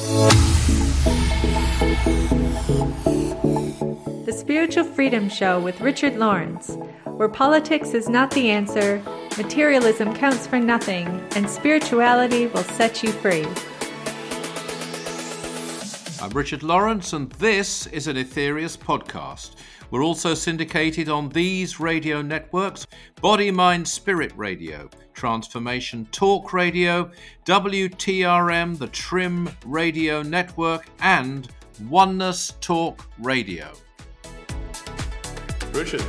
The Spiritual Freedom Show with Richard Lawrence, where politics is not the answer, materialism counts for nothing, and spirituality will set you free. I'm Richard Lawrence, and this is an Aetherius podcast. We're also syndicated on these radio networks Body, Mind, Spirit Radio, Transformation Talk Radio, WTRM, the Trim Radio Network, and Oneness Talk Radio. Richard.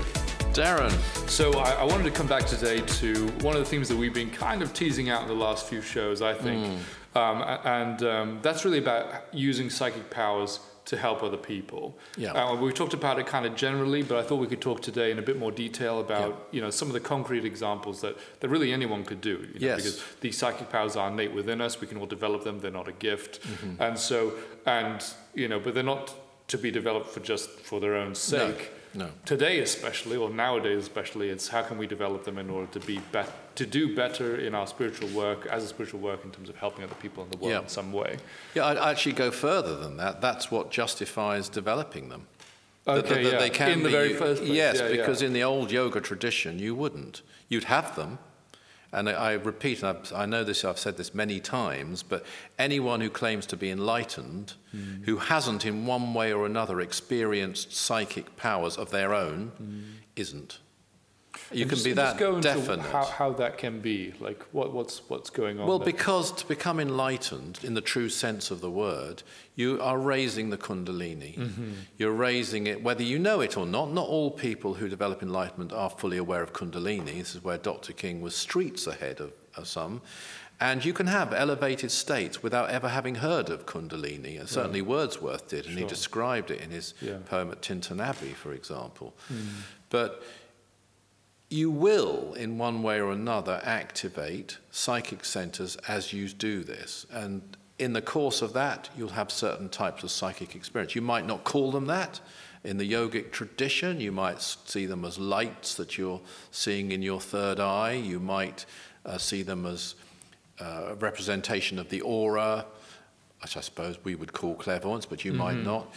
Darren. So I, I, wanted to come back today to one of the themes that we've been kind of teasing out in the last few shows, I think. Mm. Um, and um, that's really about using psychic powers to help other people. Yeah. Uh, we talked about it kind of generally, but I thought we could talk today in a bit more detail about yeah. you know some of the concrete examples that, that really anyone could do. You know, yes. Because these psychic powers are innate within us. We can all develop them. They're not a gift. Mm-hmm. And so and you know, but they're not to be developed for just for their own sake. No. No. Today, especially, or nowadays, especially, it's how can we develop them in order to be, be- to do better in our spiritual work, as a spiritual work, in terms of helping other people in the world yeah. in some way. Yeah, I'd actually go further than that. That's what justifies developing them. Okay, that, that, yeah. They can in be, the very first place. Yes, yeah, because in the old yoga tradition, you wouldn't. You'd have them, and I repeat, and i know this, I've said this many times, but anyone who claims to be enlightened, mm. who hasn't in one way or another experienced psychic powers of their own, mm. isn't. You and can just, be that go definite. How, how, that can be, like what, what's what's going on. Well, there? because to become enlightened in the true sense of the word, you are raising the kundalini. Mm-hmm. You're raising it, whether you know it or not. Not all people who develop enlightenment are fully aware of kundalini. This is where Dr. King was streets ahead of, of some. And you can have elevated states without ever having heard of Kundalini. And certainly right. Wordsworth did, and sure. he described it in his yeah. poem at Tintern Abbey, for example. Mm. But you will, in one way or another, activate psychic centers as you do this. And in the course of that, you'll have certain types of psychic experience. You might not call them that. In the yogic tradition, you might see them as lights that you're seeing in your third eye. You might uh, see them as uh, a representation of the aura, which I suppose we would call clairvoyance, but you mm-hmm. might not.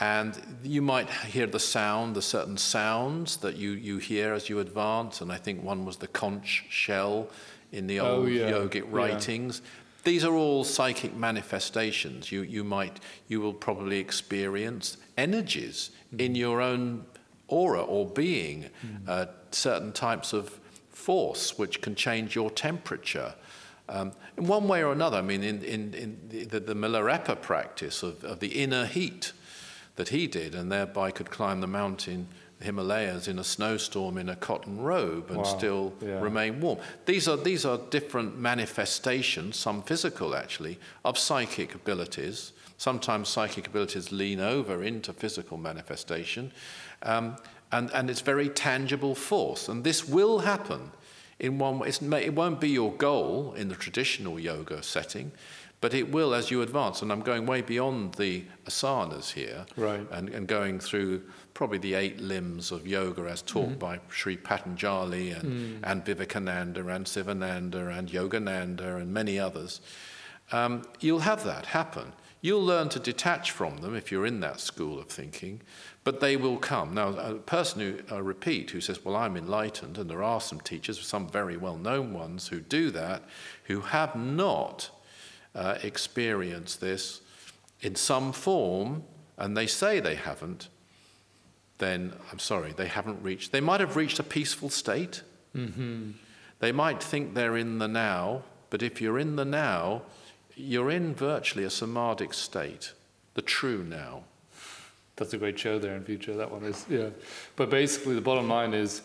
And you might hear the sound, the certain sounds that you, you hear as you advance. And I think one was the conch shell in the oh, old oh, yeah. yogic writings. Yeah. These are all psychic manifestations. You, you might, you will probably experience energies mm. in your own aura or being, mm. uh, certain types of force which can change your temperature. Um, in one way or another, I mean, in, in, in the, the Milarepa practice of, of the inner heat, that he did, and thereby could climb the mountain, the Himalayas, in a snowstorm in a cotton robe and wow. still yeah. remain warm. These are, these are different manifestations, some physical actually, of psychic abilities. Sometimes psychic abilities lean over into physical manifestation, um, and, and it's very tangible force. And this will happen in one way. it won't be your goal in the traditional yoga setting, but it will as you advance. And I'm going way beyond the asanas here right. and, and going through probably the eight limbs of yoga as taught mm-hmm. by Sri Patanjali and, mm. and Vivekananda and Sivananda and Yogananda and many others. Um, you'll have that happen. You'll learn to detach from them if you're in that school of thinking, but they will come. Now, a person who, I repeat, who says, Well, I'm enlightened, and there are some teachers, some very well known ones, who do that, who have not uh, experience this in some form, and they say they haven't, then I'm sorry, they haven't reached. They might have reached a peaceful state. Mm-hmm. They might think they're in the now, but if you're in the now, you're in virtually a samadhic state, the true now. That's a great show there in future. That one is, yeah. But basically, the bottom line is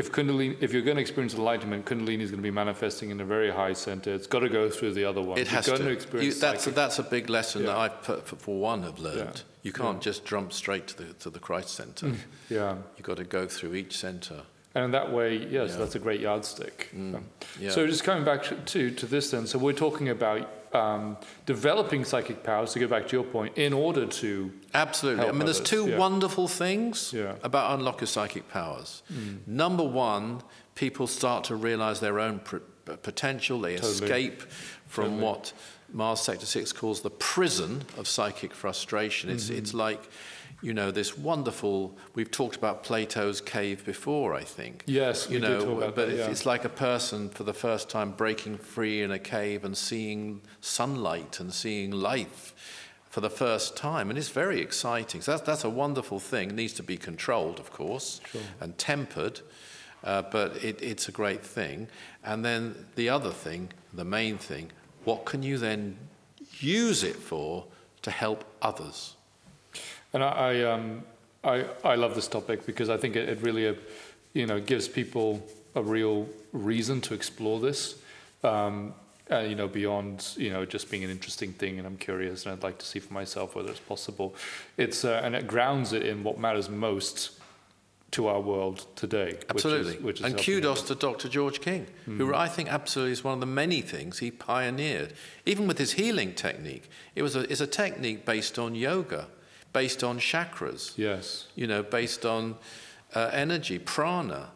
if Kundalini, if you're going to experience enlightenment, Kundalini is going to be manifesting in a very high center. It's got to go through the other one. It has to. to. you, that's, a, that's a big lesson yeah. that I, for one, have learned. Yeah. You can't yeah. just jump straight to the, to the Christ center. Mm. yeah. You've got to go through each center. And in that way, yes, that's a great yardstick. Mm. So just coming back to, to this then, so we're talking about um, developing psychic powers, to go back to your point, in order to. Absolutely. I mean, others. there's two yeah. wonderful things yeah. about unlock your psychic powers. Mm. Number one, people start to realize their own pr- potential, they totally. escape from totally. what Mars Sector 6 calls the prison of psychic frustration. It's, mm-hmm. it's like, you know, this wonderful, we've talked about Plato's cave before, I think. Yes, you know, but that, yeah. it's like a person for the first time breaking free in a cave and seeing sunlight and seeing life for the first time, and it's very exciting. So that's, that's a wonderful thing. It needs to be controlled, of course, sure. and tempered, uh, but it, it's a great thing. And then the other thing, the main thing, what can you then use it for to help others? And I, I, um, I, I love this topic because I think it, it really, uh, you know, gives people a real reason to explore this. Um, uh, you know, beyond you know just being an interesting thing, and I'm curious, and I'd like to see for myself whether it's possible. It's uh, and it grounds it in what matters most to our world today. Absolutely. Which is, which is and kudos to Dr. George King, mm. who I think absolutely is one of the many things he pioneered. Even with his healing technique, it was a, it's a technique based on yoga, based on chakras. Yes. You know, based on uh, energy, prana.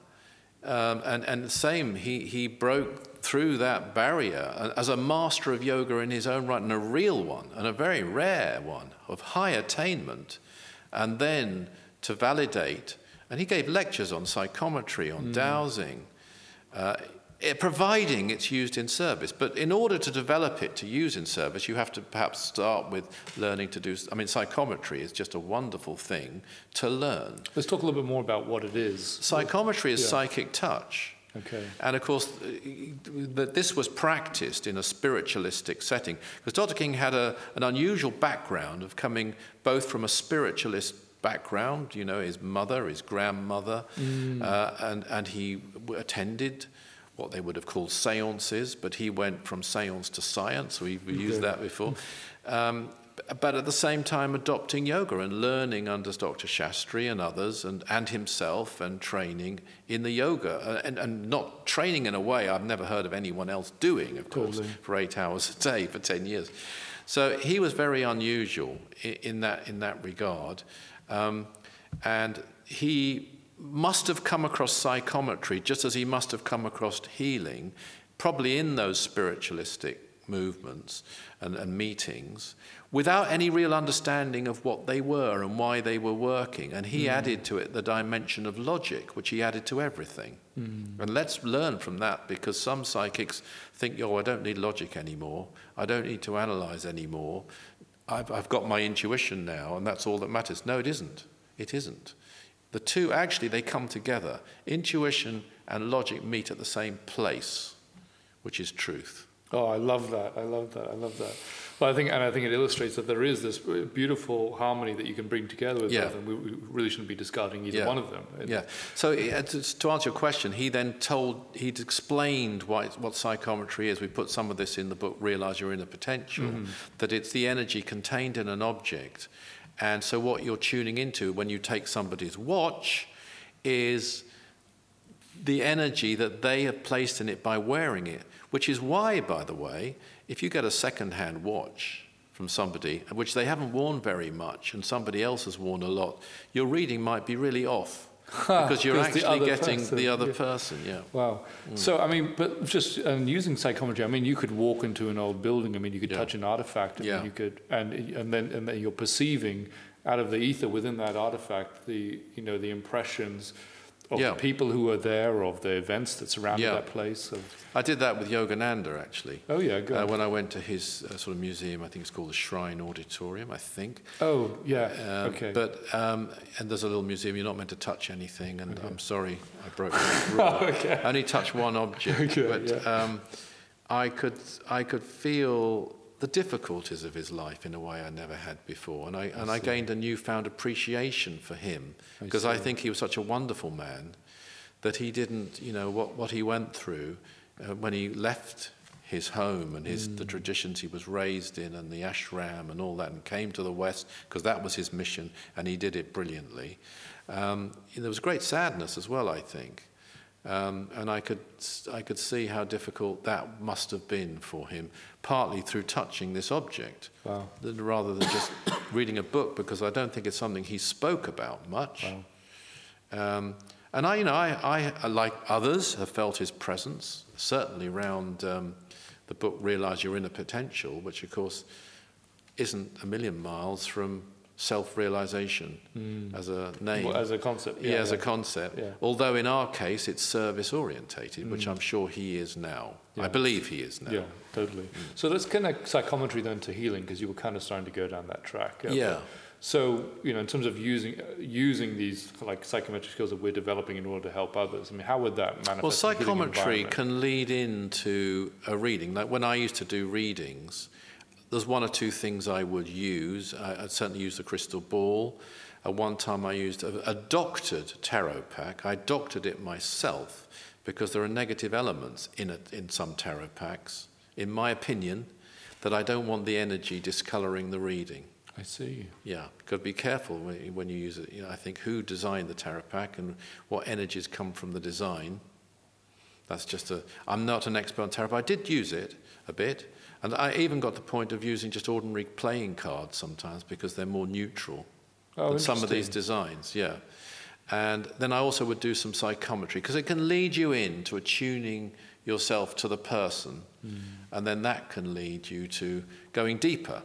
Um, and, and same, he, he broke through that barrier as a master of yoga in his own right, and a real one, and a very rare one of high attainment. And then to validate and he gave lectures on psychometry, on mm. dowsing, uh, providing it's used in service. But in order to develop it to use in service, you have to perhaps start with learning to do. I mean, psychometry is just a wonderful thing to learn. Let's talk a little bit more about what it is. Psychometry is yeah. psychic touch. Okay. And of course, that this was practiced in a spiritualistic setting because Dr. King had a, an unusual background of coming both from a spiritualist background, you know, his mother, his grandmother, mm. uh, and, and he attended what they would have called seances, but he went from seance to science, we've okay. used that before. Um, but at the same time, adopting yoga and learning under Dr. Shastri and others, and, and himself, and training in the yoga, uh, and, and not training in a way I've never heard of anyone else doing, of course, totally. for eight hours a day for 10 years. So he was very unusual in, in that, in that regard. Um, and he must have come across psychometry just as he must have come across healing, probably in those spiritualistic movements and, and, meetings, without any real understanding of what they were and why they were working. And he mm. added to it the dimension of logic, which he added to everything. Mm. And let's learn from that because some psychics think, oh, I don't need logic anymore. I don't need to analyze anymore. I've, I've got my intuition now, and that's all that matters. No, it isn't. It isn't. The two actually they come together. Intuition and logic meet at the same place, which is truth. Oh, I love that. I love that. I love that. Well, I think, and I think it illustrates that there is this beautiful harmony that you can bring together with yeah. both, and we, we, really shouldn't be discarding either yeah. one of them. yeah. So uh, to answer your question, he then told, he'd explained why, what psychometry is. We put some of this in the book, Realize Your Inner Potential, mm-hmm. that it's the energy contained in an object. And so what you're tuning into when you take somebody's watch is the energy that they have placed in it by wearing it. Which is why, by the way, if you get a second-hand watch from somebody, which they haven't worn very much, and somebody else has worn a lot, your reading might be really off. Because you're actually the getting person. the other yeah. person, yeah. Wow. Mm. So, I mean, but just um, using psychometry, I mean, you could walk into an old building. I mean, you could yeah. touch an artifact. I yeah. Mean, you could, and and then and then you're perceiving out of the ether within that artifact the you know the impressions of yeah. the people who are there, of the events that surrounded yeah. that place. Of... I did that with Yogananda actually. Oh yeah, good. Uh, when I went to his uh, sort of museum, I think it's called the Shrine Auditorium, I think. Oh yeah, um, okay. But um, and there's a little museum. You're not meant to touch anything, and okay. I'm sorry, I broke the rule. oh, okay. I only touched one object, okay, but yeah. um, I could I could feel the difficulties of his life in a way I never had before. And I, and I, I gained a newfound appreciation for him because I, I, think he was such a wonderful man that he didn't, you know, what, what he went through uh, when he left his home and his, mm. the traditions he was raised in and the ashram and all that and came to the West because that was his mission and he did it brilliantly. Um, there was great sadness as well, I think. Um, and I could, I could see how difficult that must have been for him, partly through touching this object, wow. rather than just reading a book, because I don't think it's something he spoke about much. Wow. Um, and I, you know, I, I, like others, have felt his presence, certainly around um, the book Realize Your Inner Potential, which of course isn't a million miles from self-realization mm. as a name. Well, as a concept. Yeah, yeah as yeah. a concept. Yeah. Although in our case it's service orientated, mm. which I'm sure he is now. I believe he is now. Yeah, totally. Mm. So let's connect psychometry then to healing because you were kind of starting to go down that track. Yeah. So, you know, in terms of using uh, using these like psychometric skills that we're developing in order to help others, I mean, how would that manifest? Well, psychometry can lead into a reading. Like when I used to do readings, there's one or two things I would use. I, would certainly use the crystal ball. At one time, I used a, a doctored tarot pack. I doctored it myself because there are negative elements in it in some tarot packs, in my opinion, that I don't want the energy discoloring the reading. I see. Yeah, got to be careful when, when you use it. You know, I think who designed the tarot pack and what energies come from the design. That's just a. I'm not an expert on tarot, I did use it a bit, and I even got the point of using just ordinary playing cards sometimes because they're more neutral oh, than some of these designs. Yeah, and then I also would do some psychometry because it can lead you into attuning yourself to the person, mm. and then that can lead you to going deeper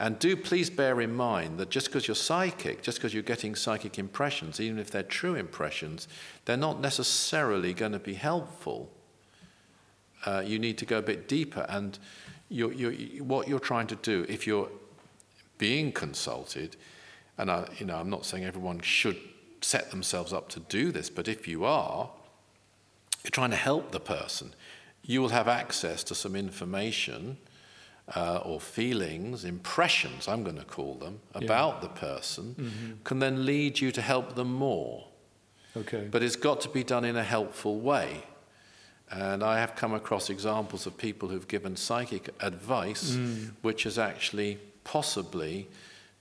and do please bear in mind that just because you're psychic, just because you're getting psychic impressions, even if they're true impressions, they're not necessarily going to be helpful. Uh, you need to go a bit deeper. And you're, you're, what you're trying to do, if you're being consulted, and I, you know, I'm not saying everyone should set themselves up to do this, but if you are, you're trying to help the person. You will have access to some information uh, or feelings, impressions, I'm going to call them, about yeah. the person, mm-hmm. can then lead you to help them more. Okay. But it's got to be done in a helpful way. And I have come across examples of people who've given psychic advice mm. which has actually possibly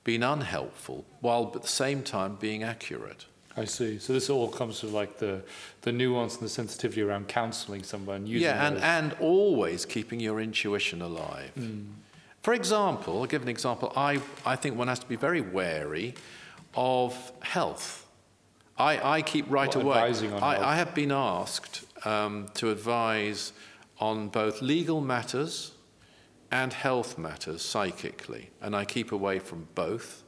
been unhelpful, while at the same time being accurate. I see. So this all comes to like the, the nuance and the sensitivity around counselling someone. Using yeah, and, and always keeping your intuition alive. Mm. For example, I'll give an example. I, I think one has to be very wary of health. I, I keep right what, away. I, I, have been asked um, to advise on both legal matters and health matters psychically, and I keep away from both.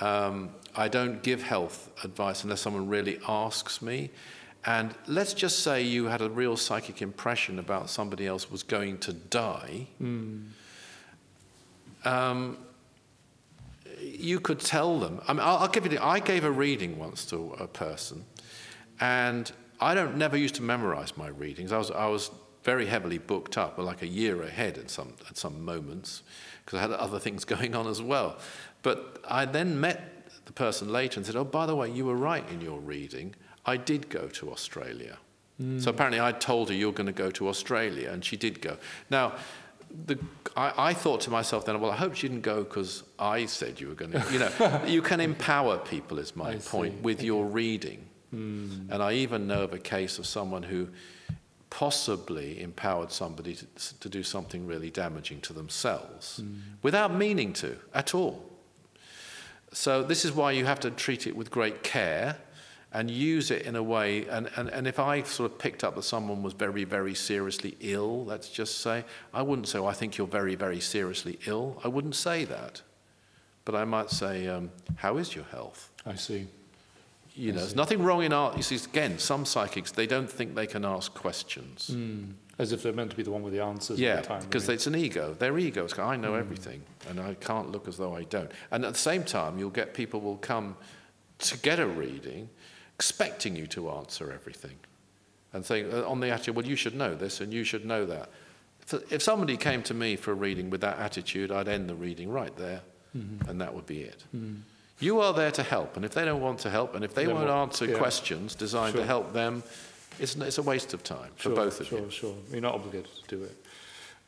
Um, I don't give health advice unless someone really asks me. And let's just say you had a real psychic impression about somebody else was going to die. Mm. Um, you could tell them. I mean, I'll, I'll give you. I gave a reading once to a person, and I don't never used to memorize my readings. I was I was very heavily booked up, like a year ahead at some at some moments, because I had other things going on as well. But I then met the person later and said, Oh, by the way, you were right in your reading. I did go to Australia. Mm. So apparently I told her you're going to go to Australia, and she did go. Now, the, I, I, thought to myself then, well, I hope she didn't go because I said you were going to. You know, you can empower people, is my I point, see. with okay. your reading. Mm. And I even know of a case of someone who possibly empowered somebody to, to do something really damaging to themselves mm. without meaning to at all. So this is why you have to treat it with great care and use it in a way. And, and, and if I sort of picked up that someone was very, very seriously ill, let's just say, I wouldn't say, oh, I think you're very, very seriously ill. I wouldn't say that. But I might say, um, how is your health? I see. You know, there's nothing wrong in art. You see, again, some psychics, they don't think they can ask questions. Mm. As if they're meant to be the one with the answers yeah, because it's an ego. Their ego is, I know mm. everything, and I can't look as though I don't. And at the same time, you'll get people will come to get a reading expecting you to answer everything. And saying, uh, on the attitude, well, you should know this and you should know that. If somebody came to me for a reading with that attitude, I'd end the reading right there, mm-hmm. and that would be it. Mm. You are there to help, and if they don't want to help, and if they won't answer yeah. questions designed sure. to help them, it's, it's a waste of time sure, for both of sure, you. Sure, sure. You're not obligated to do it.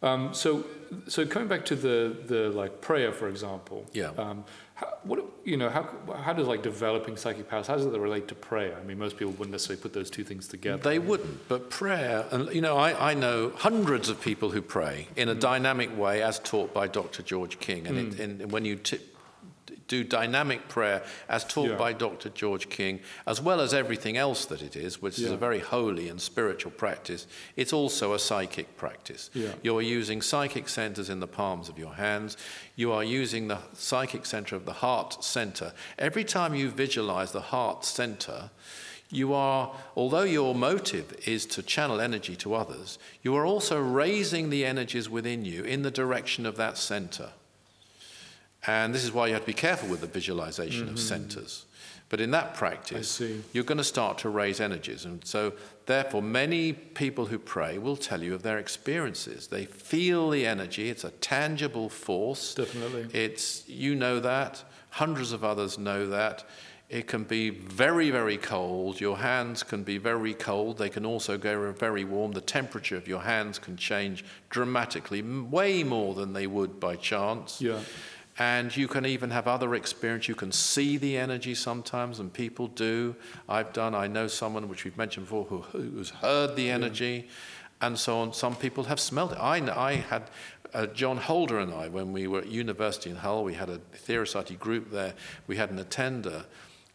Um, so, so coming back to the, the like prayer, for example. Yeah. Um, how, what you know, how how does like developing psychic powers? How does it relate to prayer? I mean, most people wouldn't necessarily put those two things together. They wouldn't, but prayer, and you know, I, I know hundreds of people who pray in a mm. dynamic way, as taught by Dr. George King, and, mm. it, and when you t- do dynamic prayer as taught Yeah. by Dr. George King, as well as everything else that it is, which is a very holy and spiritual practice, it's also a psychic practice. Yeah. You're using psychic centers in the palms of your hands. You are using the psychic center of the heart center. Every time you visualize the heart center, you are, although your motive is to channel energy to others, you are also raising the energies within you in the direction of that center. And this is why you have to be careful with the visualization of centers. But in that practice, Mm-hmm. You're going to start to raise energies. And so, therefore, many people who pray will tell you of their experiences. They feel the energy, it's a tangible force. Definitely. It's, you know that, hundreds of others know that. It can be very, very cold. Your hands can be very cold. They can also go very warm. The temperature of your hands can change dramatically, way more than they would by chance. Yeah. And you can even have other experience. You can see the energy sometimes, and people do. I've done, I know someone, which we've mentioned before, who, who's heard the energy and so on. Some people have smelled it. I, I had uh, John Holder and I, when we were at university in Hull, we had a Theosophy group there. We had an attender.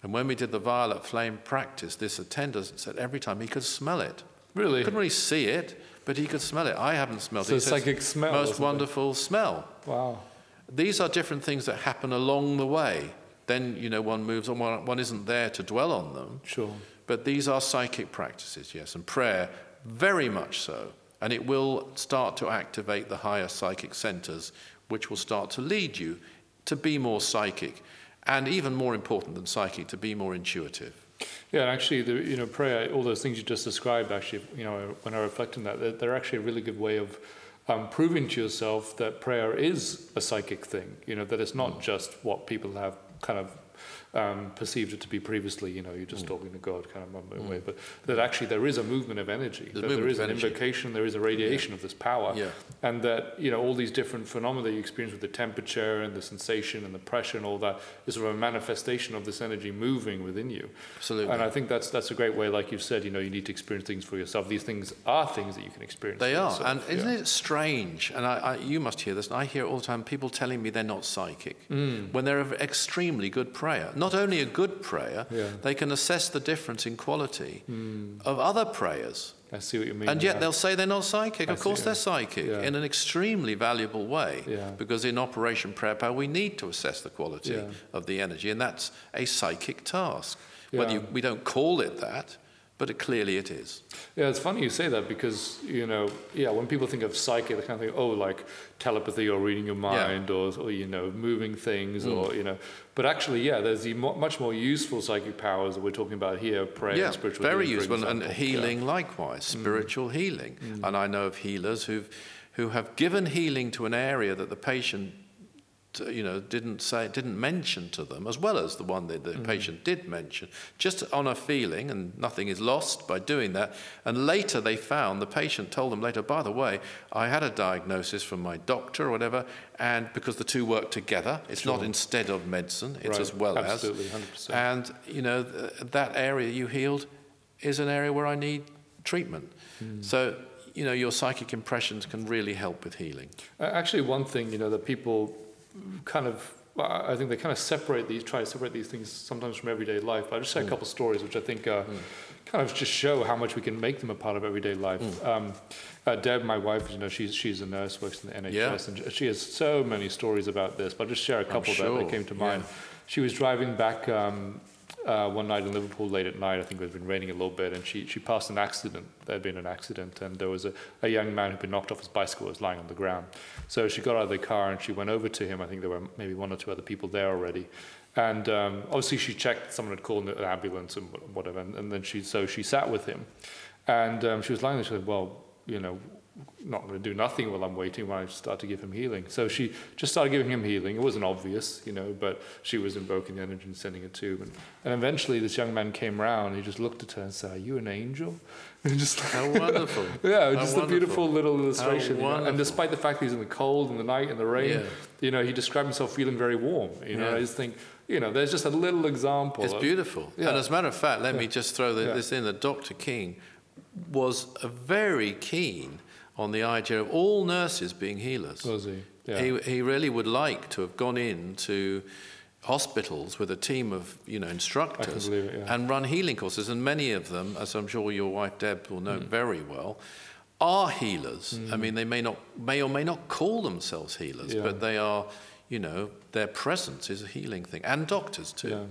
And when we did the violet flame practice, this attender said every time he could smell it. Really? He couldn't really see it, but he could smell it. I haven't smelled So it. He it's says, psychic smell Most wonderful smell. Wow. These are different things that happen along the way. Then, you know, one moves on, one, one isn't there to dwell on them. Sure. But these are psychic practices, yes, and prayer, very much so. And it will start to activate the higher psychic centers, which will start to lead you to be more psychic, and even more important than psychic, to be more intuitive. Yeah, actually, the, you know, prayer, all those things you just described, actually, you know, when I reflect on that, they're, they're actually a really good way of um, proving to yourself that prayer is a psychic thing. You know, that it's not just what people have kind of um, perceived it to be previously. You know, you're Mm. just talking to God kind of way, but that actually there is a movement of energy. There's that there is an energy. invocation, there is a radiation of this power, Yeah. and that you know all these different phenomena that you experience with the temperature and the sensation and the pressure and all that is sort of a manifestation of this energy moving within you. Absolutely. And I think that's that's a great way, like you said, you know, you need to experience things for yourself. These things are things that you can experience. They are, yourself. and isn't it strange? And I, I, you must hear this, and I hear all the time people telling me they're not psychic Mm. when they're an extremely good prayer. Not only a good prayer, Yeah. Mm. they can assess the difference in quality of other prayers. I see what you mean. And yet yeah. they'll say they're not psychic. I Of course they're psychic Yeah. in an extremely valuable way. Because in Operation Prayer Power, we need to assess the quality of the energy, and that's a psychic task. Whether you, we don't call it that, but it, clearly it is. Yeah, it's funny you say that because you know, yeah, when people think of psychic, they kind of think, oh, like telepathy or reading your mind or, or you know, moving things Mm. or you know. But actually, yeah, there's the mo- much more useful psychic powers that we're talking about here, prayer, yeah, spiritual very healing, useful, and healing likewise, spiritual healing. And I know of healers who've who have given healing to an area that the patient, you know, didn't say, didn't mention to them, as well as the one that the patient did mention, just on a feeling, and nothing is lost by doing that. And later they found the patient told them later, by the way, I had a diagnosis from my doctor or whatever, and because the two work together, it's not instead of medicine, it's Right, as well as. absolutely, 100%. And, you know, th- that area you healed is an area where I need treatment. Hmm. So, you know, your psychic impressions can really help with healing. Uh, Actually, one thing you know that people kind of, I think they kind of separate these, try to separate these things sometimes from everyday life. But I'll just say a couple of stories which I think uh, kind of just show how much we can make them a part of everyday life. Um, uh, Deb, my wife, you know, she's she's a nurse, works in the NHS, Yeah. and she has so many stories about this. But I'll just share a couple that, sure, that came to yeah. mind. She was driving back. Um, uh, one night in Liverpool late at night, I think it had been raining a little bit, and she, she passed an accident. There had been an accident, and there was a, a young man who'd been knocked off his bicycle, was lying on the ground. So she got out of the car and she went over to him. I think there were maybe one or two other people there already. And um, obviously she checked, someone had called an ambulance and whatever, and, and then she, so she sat with him. And um, she was lying there, she said, well, you know, not going to do nothing while I'm waiting when I start to give him healing. So she just started giving him healing. It wasn't obvious, you know, but she was invoking the energy and sending it to him. And, and eventually this young man came round, he just looked at her and said, Are you an angel? And just How wonderful. yeah, How just a beautiful little illustration. you know. And despite the fact that he's in the cold and the night and the rain, Yeah. you know, he described himself feeling very warm. You know, Yeah. I just think, you know, there's just a little example. It's of- beautiful. Yeah. And as a matter of fact, let me just throw the, this in that Dr. King was a very keen on the idea of all nurses being healers. Was he? Yeah. He, he really would like to have gone into hospitals with a team of you know instructors it, yeah. and run healing courses, and many of them, as I'm sure your wife Deb will know very well, are healers. I mean, they may not may or may not call themselves healers, Yeah. but they are. You know, their presence is a healing thing, and doctors too. Yeah.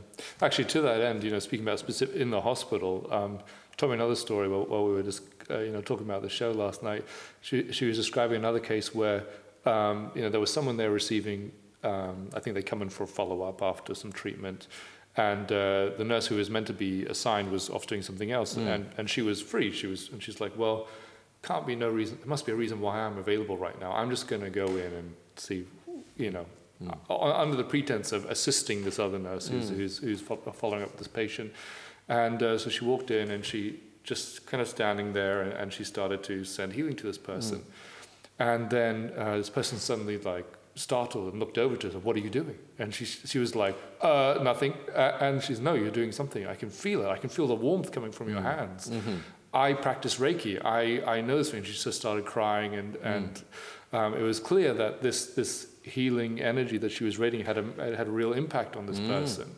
Actually, to that end, you know, speaking about specific in the hospital, um, told me another story while, while we were just, uh, you know, talking about the show last night. She, she was describing another case where, um, you know, there was someone there receiving, um, I think they come in for a follow-up after some treatment, and uh, the nurse who was meant to be assigned was off doing something else, and, and she was free. She was, and she's like, well, can't be no reason. There must be a reason why I'm available right now. I'm just going to go in and see, you know, u- under the pretense of assisting this other nurse who's, who's, who's fo- following up with this patient. And uh, so she walked in and she just kind of standing there and, and she started to send healing to this person. And then uh, this person suddenly like startled and looked over to her what are you doing? And she, she was like, uh, nothing. Uh, and she's, no, you're doing something. I can feel it. I can feel the warmth coming from your hands. I practice Reiki. I, I know this thing. She just started crying, and, and um, it was clear that this, this healing energy that she was radiating had a, had a real impact on this person.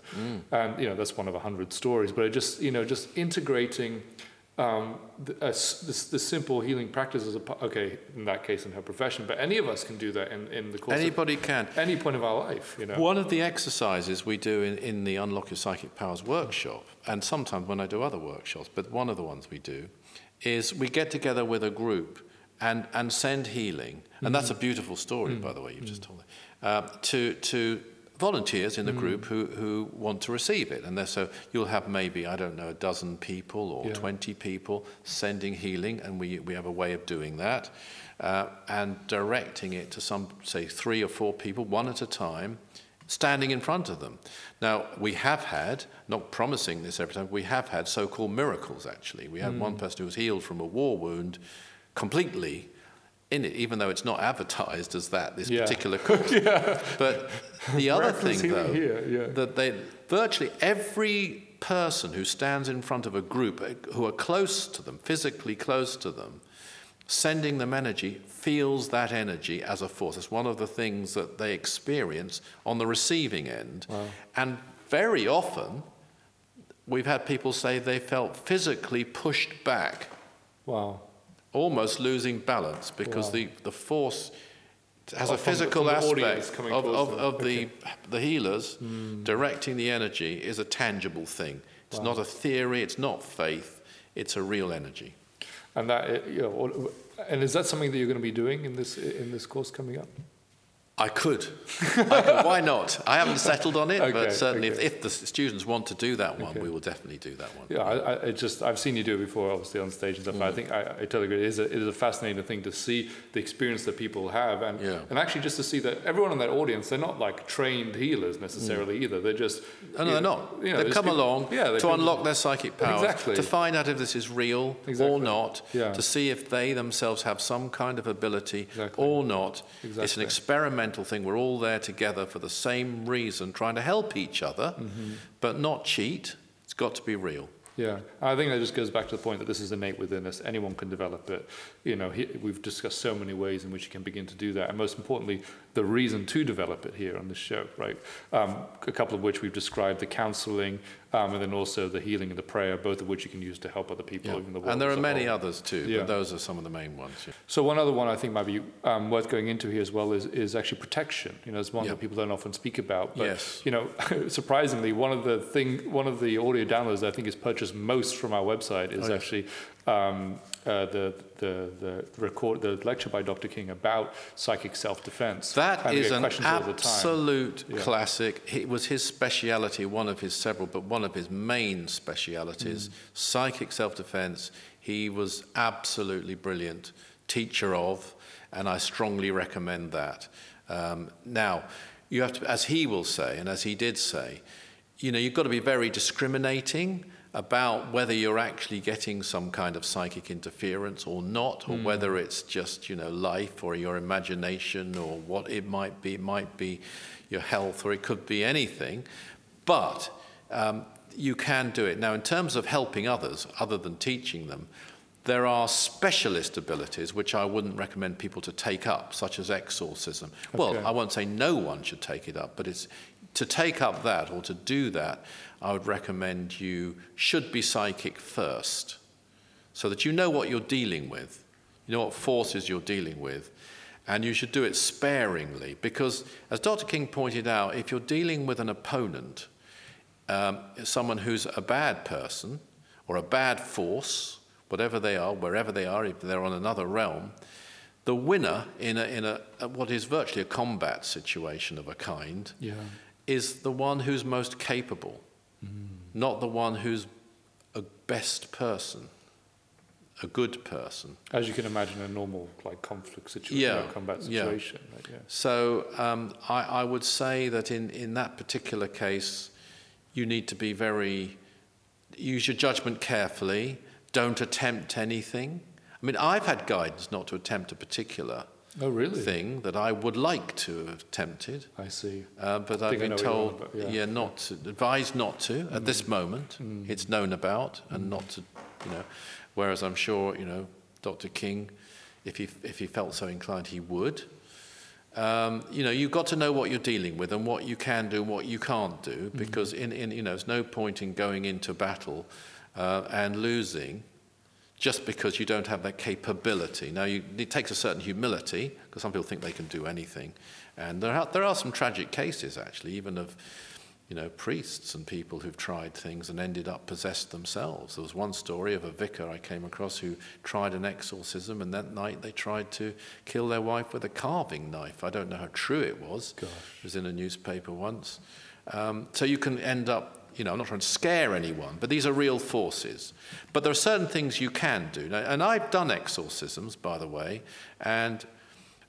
And, you know, that's one of a hundred stories, but it just, you know, just integrating um, the, s this, this simple healing practice as okay, in that case in her profession, but any of us can do that in, in the course Anybody can. any point of our life, you know. One of the exercises we do in, in the Unlock Your Psychic Powers workshop, and sometimes when I do other workshops, but one of the ones we do, is we get together with a group and, and send healing, and that's a beautiful story, by the way, you've just told it, uh, to, to volunteers in the group who, who want to receive it. And so you'll have maybe, I don't know, a dozen people or Yeah. 20 people sending healing, and we, we have a way of doing that, uh, and directing it to some, say, three or four people, one at a time, standing in front of them. Now, we have had, not promising this every time, we have had so called miracles actually. We had one person who was healed from a war wound completely in it, even though it's not advertised as that, this Yeah. particular course. But the other thing, though, here, yeah. that they virtually every person who stands in front of a group uh, who are close to them, physically close to them, sending them energy, feels that energy as a force. It's one of the things that they experience on the receiving end. And very often, we've had people say they felt physically pushed back, Wow. Almost losing balance, because Wow. the, the force has Oh, a the- physical the aspect of, of, of the, Okay. Hmm. the healers directing the energy is a tangible thing. It's not a theory, it's not faith, it's a real energy. And that, you know, and is that something that you're going to be doing in this in this course coming up? I could. I could. Why not? I haven't settled on it, Okay, but certainly okay. if, if the students want to do that one, Okay. we will definitely do that one. Yeah, I, I it just I've seen you do it before, obviously on stage and stuff. Mm. But I think I, I totally agree. It is, a, it is a fascinating thing to see the experience that people have, and Yeah. and actually just to see that everyone in that audience, they're not like trained healers necessarily either. They're just Oh, no, they're not. you know, They've come people- along yeah, they to unlock their psychic powers, Exactly. to find out if this is real Exactly. or not, Yeah. to see if they themselves have some kind of ability Exactly. or not. It's an Exactly. Thing. We're all there together for the same reason, trying to help each other, Mm-hmm. but not cheat. It's got to be real. Yeah, I think that just goes back to the point that this is innate within us. Anyone can develop it. You know, he, we've discussed so many ways in which you can begin to do that, and most importantly, the reason to develop it here on this show, right? Um, a couple of which we've described: the counselling, um, and then also the healing and the prayer, both of which you can use to help other people Yeah. in the world. And there are many whole. others too, Yeah. but those are some of the main ones. yeah. So one other one I think might be um, worth going into here as well is, is actually protection. You know, it's one that people don't often speak about. But Yes. you know, surprisingly, one of the thing, one of the audio downloads I think is purchased most from our website is Oh, actually um, uh, the, the the record the lecture by Dr. King about psychic self-defense. That And is an absolute Yeah. classic. It was his speciality, one of his several, but one of his main specialities, Mm. psychic self-defense. He was absolutely brilliant, teacher of, and I strongly recommend that. Um, now, you have to, as he will say, and as he did say, you know, you've got to be very discriminating about whether you're actually getting some kind of psychic interference or not, or whether it's just, you know, life or your imagination or what it might be. It might be your health or it could be anything. But um, you can do it. Now, in terms of helping others, other than teaching them, There are specialist abilities which I wouldn't recommend people to take up, such as exorcism. Well, I won't say no one should take it up, but it's to take up that or to do that, I would recommend you should be psychic first, so that you know what you're dealing with, you know what forces you're dealing with, and you should do it sparingly because, as Dr. King pointed out, if you're dealing with an opponent, um, someone who's a bad person or a bad force, whatever they are, wherever they are, if they're on another realm, the winner in, a, in a, what is virtually a combat situation of a kind Yeah. Is the one who's most capable, not the one who's a best person, a good person. As you can imagine, a normal like conflict situation, Yeah, yeah, combat yeah. situation. like, yeah. So um, I, I would say that in, in that particular case, you need to be very, use your judgment carefully, don't attempt anything. I mean, I've had guidance not to attempt a particular Oh, really? thing that I would like to have attempted. I see. Uh, but I've been told, about, yeah. yeah. not to, advised not to at this moment. Mm. It's known about, and not to, you know. Whereas I'm sure, you know, Dr. King, if he if he felt so inclined, he would. Um, you know, you've got to know what you're dealing with and what you can do and what you can't do, because in, in you know, there's no point in going into battle uh, and losing just because you don't have that capability. Now, you, it takes a certain humility, because some people think they can do anything. And there are, there are some tragic cases, actually, even of you know, priests and people who've tried things and ended up possessed themselves. There was one story of a vicar I came across who tried an exorcism, and that night they tried to kill their wife with a carving knife. I don't know how true it was. Gosh. It was in a newspaper once. Um, so you can end up, you know, I'm not trying to scare anyone, but these are real forces. But there are certain things you can do. Now, And I've done exorcisms, by the way, and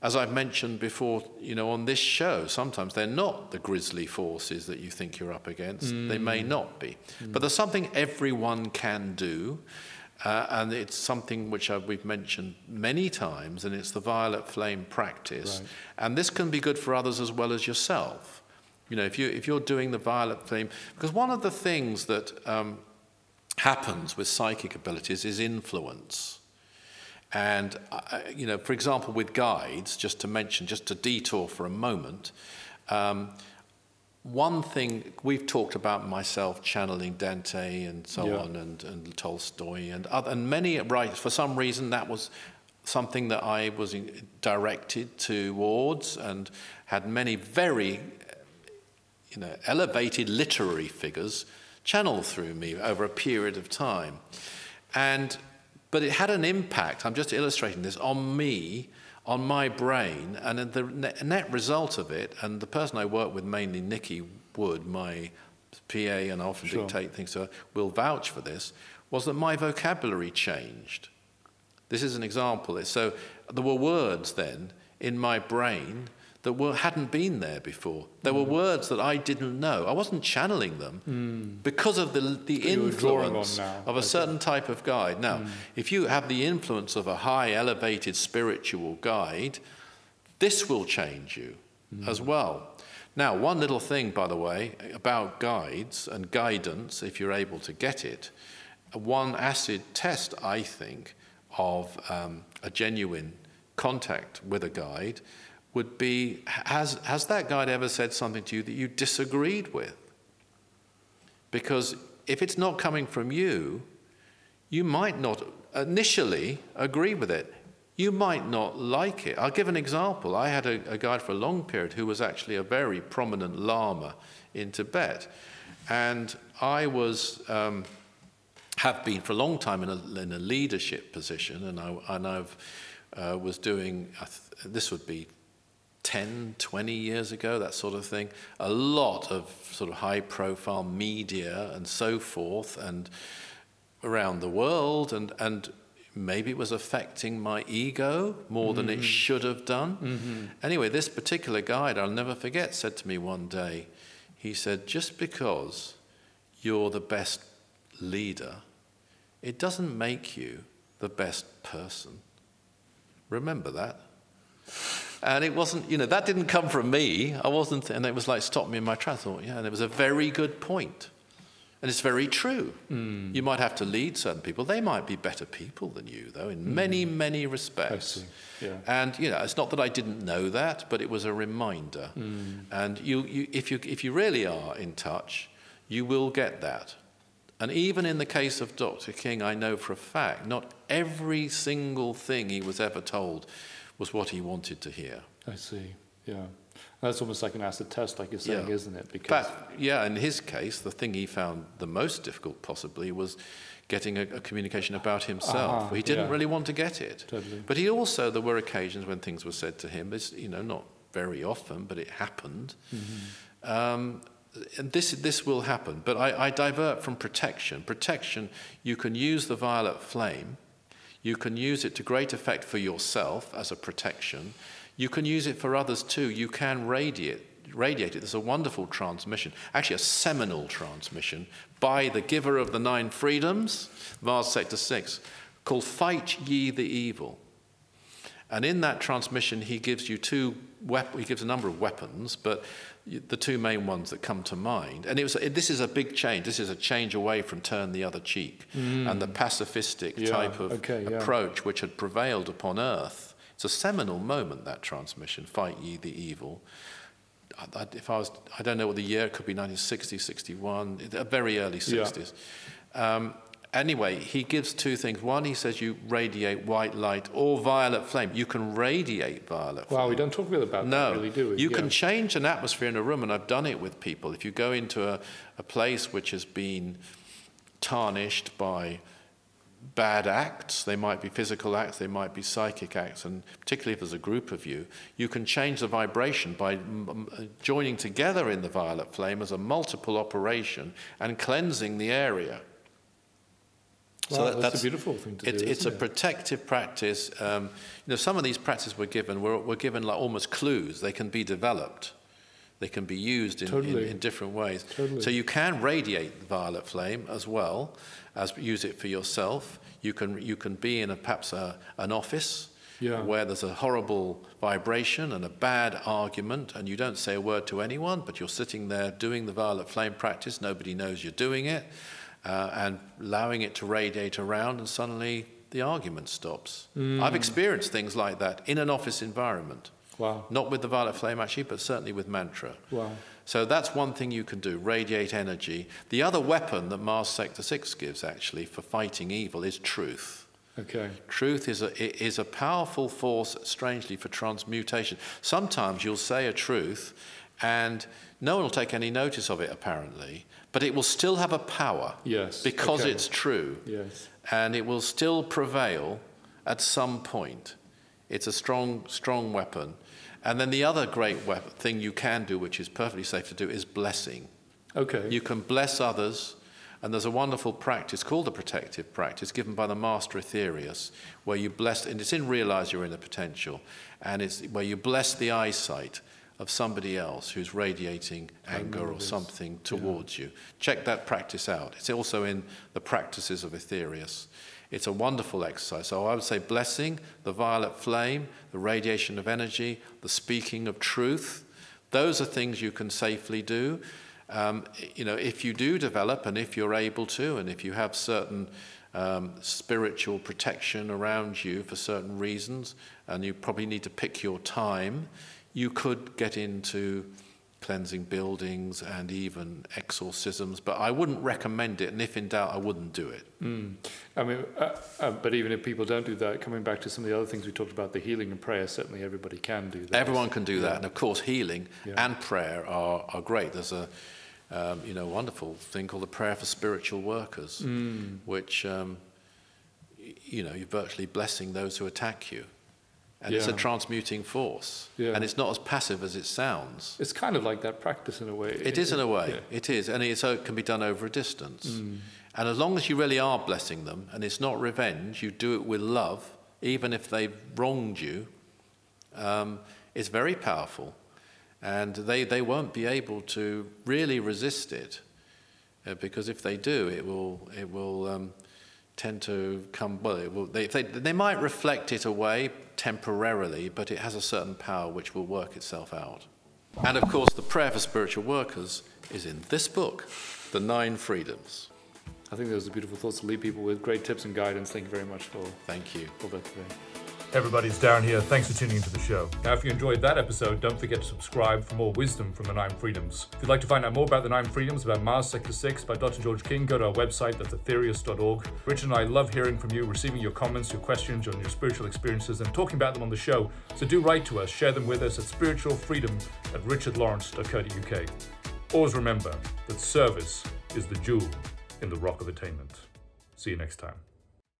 as I've mentioned before, you know, on this show, sometimes they're not the grisly forces that you think you're up against. They may not be. But there's something everyone can do. Uh, and it's something which uh, we've mentioned many times, and it's the violet flame practice. Right. And this can be good for others as well as yourself. You know, if, you, if you're doing the violet theme, because one of the things that um, happens with psychic abilities is influence. And, uh, you know, for example, with guides, just to mention, just to detour for a moment, um, one thing we've talked about myself channeling Dante and so Yeah. on, and, and Tolstoy and other, and many writers. For some reason, that was something that I was in, directed towards, and had many very, you know, elevated literary figures channel through me over a period of time, and but it had an impact. I'm just illustrating this on me, on my brain, and the net, result of it. And the person I work with, mainly Nikki Wood, my PA, and I often Sure. dictate things to her, will vouch for this. Was that my vocabulary changed? This is an example. So there were words then in my brain that were, hadn't been there before. There were mm. words that I didn't know. I wasn't channeling them mm. because of the, the you were drawing on influence now. of a certain type of guide. Now, mm. if you have the influence of a high, elevated spiritual guide, this will change you as well. Now, one little thing, by the way, about guides and guidance, if you're able to get it, one acid test, I think, of um, a genuine contact with a guide would be has, has that guide ever said something to you that you disagreed with? Because if it's not coming from you, you might not initially agree with it. You might not like it. I'll give an example. I had a, a guide for a long period who was actually a very prominent Lama in Tibet. And I was, um, have been for a long time in a, in a leadership position, and I and I've, uh, was doing, th- this would be 10, 20 years ago, that sort of thing. A lot of sort of high profile media and so forth, and around the world, and, and maybe it was affecting my ego more than it mm. should have done. Mm-hmm. Anyway, this particular guide, I'll never forget, said to me one day, he said, just because you're the best leader, it doesn't make you the best person. Remember that. And it wasn't, you know, that didn't come from me. I wasn't, and it was like stopped me in my tracks. I thought, yeah, and it was a very good point. And it's very true. Mm. You might have to lead certain people. They might be better people than you, though, in mm. many, many respects. Yeah. And you know, it's not that I didn't know that, but it was a reminder. Mm. And you, you, if you, if you really are in touch, you will get that. And even in the case of Dr. King, I know for a fact, not every single thing he was ever told was what he wanted to hear. I see. Yeah. That's almost like an acid test, like you're saying, yeah. isn't it? Because but, yeah, in his case, the thing he found the most difficult, possibly, was getting a, a communication about himself. Uh-huh, he didn't yeah. really want to get it. Totally. But he also, there were occasions when things were said to him. This, you know, not very often, but it happened. Mm-hmm. Um, and this, this will happen, but I, I divert from protection. Protection, you can use the violet flame, you can use it to great effect for yourself as a protection, you can use it for others too. You can radiate, radiate it. There's a wonderful transmission, actually, a seminal transmission by the giver of the nine freedoms, Mars Sector 6, called Fight Ye the Evil. And in that transmission, he gives you two he gives a number of weapons, but the two main ones that come to mind. And it was, this is a big change. This is a change away from turn the other cheek mm. and the pacifistic yeah, type of okay, yeah. approach which had prevailed upon Earth it's a seminal moment, that transmission, Fight Ye the Evil. I, if I was, I don't know what the year, it could be 1960, 61, very early 60s. Yeah. Um, anyway, he gives two things. One, he says you radiate white light or violet flame. You can radiate violet flame. Wow, we don't talk really about no, that, really, do we? You yeah. can change an atmosphere in a room, and I've done it with people. If you go into a, a place which has been tarnished by bad acts, they might be physical acts, they might be psychic acts, and particularly if there's a group of you, you can change the vibration by joining together in the violet flame as a multiple operation and cleansing the area. Wow, so that, that's, that's, a beautiful thing to it, do. It's a it? protective practice. Um, you know, some of these practices we're given, we're, we're given like almost clues. They can be developed. They can be used in, totally. in, in, different ways. Totally. So you can radiate the violet flame as well as use it for yourself. You can, you can be in a, perhaps a, an office yeah. where there's a horrible vibration and a bad argument, and you don't say a word to anyone, but you're sitting there doing the violet flame practice. Nobody knows you're doing it, uh, and allowing it to radiate around, and suddenly the argument stops. Mm. I've experienced things like that in an office environment. Wow. Not with the violet flame, actually, but certainly with mantra. Wow. So that's one thing you can do radiate energy. The other weapon that Mars Sector 6 gives, actually, for fighting evil is truth. Okay. Truth is a, is a powerful force, strangely, for transmutation. Sometimes you'll say a truth and no one will take any notice of it, apparently, but it will still have a power. Yes. Because okay. it's true. Yes. And it will still prevail at some point. It's a strong, strong weapon. And then the other great thing you can do, which is perfectly safe to do, is blessing. Okay. You can bless others, and there's a wonderful practice called the protective practice given by the master Aetherius, where you bless, and it's in Realize Your Inner Potential, and it's where you bless the eyesight of somebody else who's radiating anger or something towards yeah. you. Check that practice out. It's also in the practices of Aetherius. It's a wonderful exercise. So I would say blessing, the violet flame, the radiation of energy, the speaking of truth. Those are things you can safely do. Um, you know, if you do develop and if you're able to, and if you have certain um, spiritual protection around you for certain reasons, and you probably need to pick your time, you could get into cleansing buildings and even exorcisms, but I wouldn't recommend it, and if in doubt, I wouldn't do it. Mm. I mean, uh, uh, but even if people don't do that, coming back to some of the other things we talked about, the healing and prayer, certainly everybody can do that. Everyone can do yeah. that, and of course, healing yeah. and prayer are, are great. There's a um, you know wonderful thing called the prayer for spiritual workers, mm. which um, you know you're virtually blessing those who attack you. And yeah. it's a transmuting force. Yeah. And it's not as passive as it sounds. It's kind of like that practice in a way. It is in a way. Yeah. It is. And so it can be done over a distance. Mm. And as long as you really are blessing them, and it's not revenge, you do it with love, even if they've wronged you, um, it's very powerful. And they, they won't be able to really resist it. Uh, because if they do, it will, it will um, tend to come, well, will, they, they, they might reflect it away temporarily, but it has a certain power which will work itself out. And of course, the prayer for spiritual workers is in this book. The Nine Freedoms. I think those are beautiful thoughts to leave people with. Great tips and guidance. Thank you very much for Thank you. all that today. Hey everybody, it's Darren here. Thanks for tuning into the show. Now, if you enjoyed that episode, don't forget to subscribe for more wisdom from the Nine Freedoms. If you'd like to find out more about the Nine Freedoms, about Mars Sector 6 by Dr. George King, go to our website, that's aetherius.org. Richard and I love hearing from you, receiving your comments, your questions on your spiritual experiences, and talking about them on the show. So do write to us, share them with us at spiritualfreedom at richardlawrence.co.uk. Always remember that service is the jewel in the rock of attainment. See you next time.